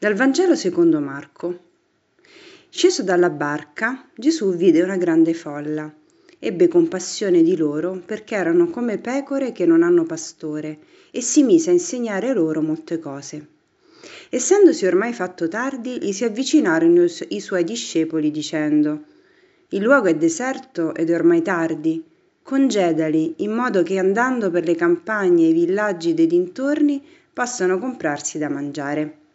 Dal Vangelo secondo Marco. Sceso dalla barca, Gesù vide una grande folla. Ebbe compassione di loro perché erano come pecore che non hanno pastore e si mise a insegnare loro molte cose. Essendosi ormai fatto tardi, gli si avvicinarono i suoi discepoli dicendo Il luogo è deserto ed è ormai tardi. Congedali in modo che andando per le campagne e i villaggi dei dintorni possano comprarsi da mangiare.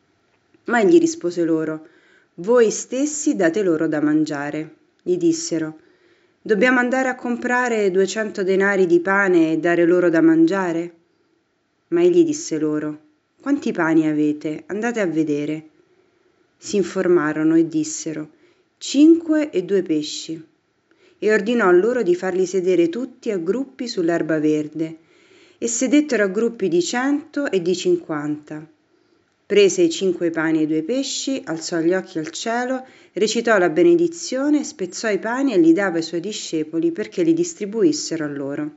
Ma egli rispose loro, Voi stessi date loro da mangiare. Gli dissero, Dobbiamo andare a comprare duecento denari di pane e dare loro da mangiare? Ma egli disse loro, Quanti pani avete? Andate a vedere. Si informarono e dissero, Cinque e due pesci. E ordinò loro di farli sedere tutti a gruppi sull'erba verde. E sedettero a gruppi di cento e di cinquanta prese i cinque pani e i due pesci, alzò gli occhi al cielo, recitò la benedizione, spezzò i pani e li dava ai suoi discepoli perché li distribuissero a loro.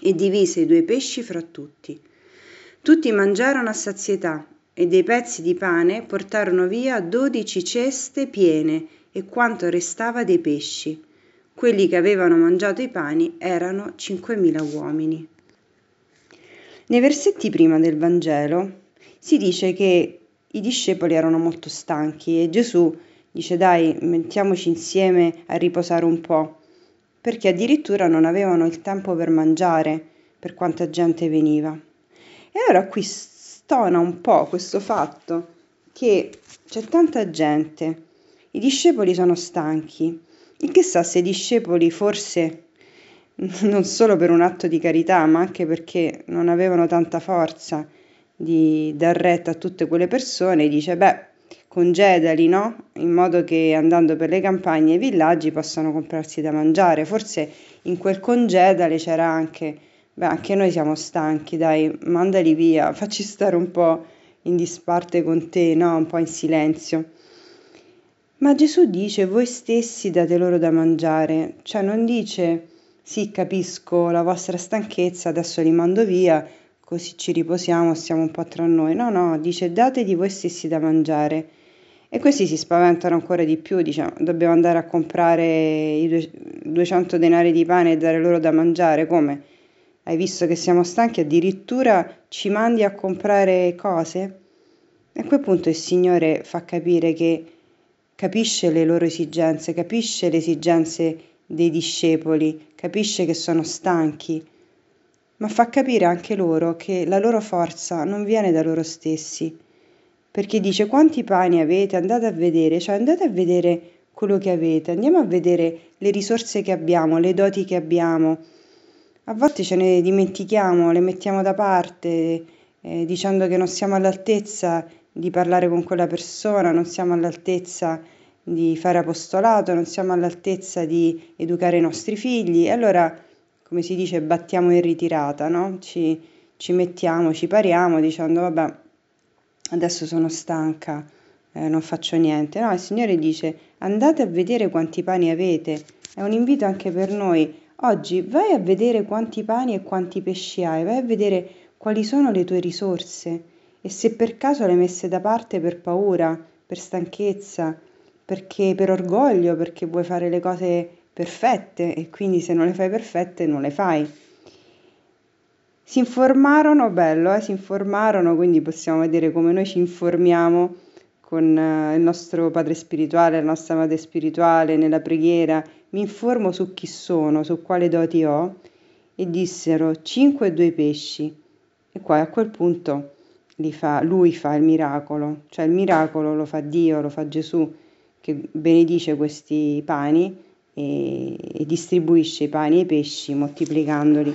E divise i due pesci fra tutti. Tutti mangiarono a sazietà e dei pezzi di pane portarono via dodici ceste piene e quanto restava dei pesci. Quelli che avevano mangiato i pani erano cinquemila uomini. Nei versetti prima del Vangelo si dice che i discepoli erano molto stanchi e Gesù dice dai, mettiamoci insieme a riposare un po', perché addirittura non avevano il tempo per mangiare per quanta gente veniva. E allora qui stona un po' questo fatto che c'è tanta gente, i discepoli sono stanchi, che sa se i discepoli forse non solo per un atto di carità, ma anche perché non avevano tanta forza, di dar retta a tutte quelle persone, dice beh, congedali, no? In modo che andando per le campagne e i villaggi possano comprarsi da mangiare. Forse in quel congedale c'era anche, beh, anche noi siamo stanchi, dai, mandali via, facci stare un po' in disparte con te, no? Un po' in silenzio. Ma Gesù dice voi stessi date loro da mangiare, cioè non dice sì capisco la vostra stanchezza, adesso li mando via, così ci riposiamo, stiamo un po' tra noi. No, no, dice date di voi stessi da mangiare. E questi si spaventano ancora di più, diciamo, dobbiamo andare a comprare i 200 denari di pane e dare loro da mangiare, come? Hai visto che siamo stanchi, addirittura ci mandi a comprare cose? E a quel punto il Signore fa capire che capisce le loro esigenze, capisce le esigenze dei discepoli, capisce che sono stanchi ma fa capire anche loro che la loro forza non viene da loro stessi, perché dice quanti pani avete, andate a vedere, cioè andate a vedere quello che avete, andiamo a vedere le risorse che abbiamo, le doti che abbiamo. A volte ce ne dimentichiamo, le mettiamo da parte, eh, dicendo che non siamo all'altezza di parlare con quella persona, non siamo all'altezza di fare apostolato, non siamo all'altezza di educare i nostri figli. Allora come si dice, battiamo in ritirata, no? Ci, ci mettiamo, ci pariamo dicendo, vabbè, adesso sono stanca, eh, non faccio niente. No, il Signore dice, andate a vedere quanti pani avete. È un invito anche per noi. Oggi vai a vedere quanti pani e quanti pesci hai, vai a vedere quali sono le tue risorse e se per caso le hai messe da parte per paura, per stanchezza, perché per orgoglio, perché vuoi fare le cose perfette e quindi se non le fai perfette non le fai. Si informarono, bello, eh? si informarono, quindi possiamo vedere come noi ci informiamo con eh, il nostro padre spirituale, la nostra madre spirituale, nella preghiera, mi informo su chi sono, su quale doti ho, e dissero cinque e due pesci. E poi a quel punto fa, lui fa il miracolo, cioè il miracolo lo fa Dio, lo fa Gesù, che benedice questi pani e, e distribuisce i pani e i pesci moltiplicandoli.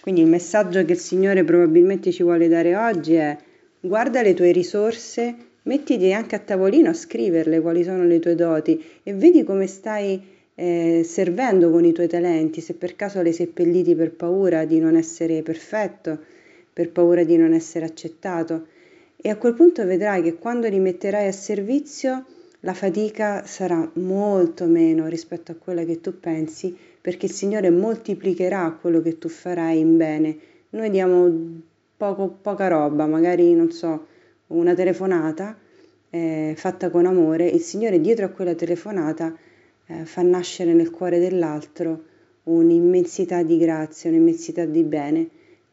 Quindi il messaggio che il Signore probabilmente ci vuole dare oggi è guarda le tue risorse, mettiti anche a tavolino a scriverle quali sono le tue doti e vedi come stai eh, servendo con i tuoi talenti, se per caso le seppelliti per paura di non essere perfetto, per paura di non essere accettato. E a quel punto vedrai che quando li metterai a servizio la fatica sarà molto meno rispetto a quella che tu pensi, perché il Signore moltiplicherà quello che tu farai in bene. Noi diamo poco, poca roba, magari non so, una telefonata, eh, fatta con amore, il Signore dietro a quella telefonata eh, fa nascere nel cuore dell'altro un'immensità di grazia, un'immensità di bene.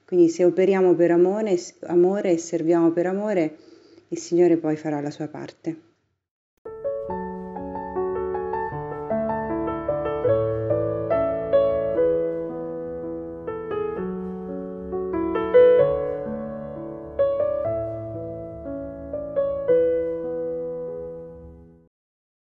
Quindi se operiamo per amore, amore e serviamo per amore, il Signore poi farà la sua parte.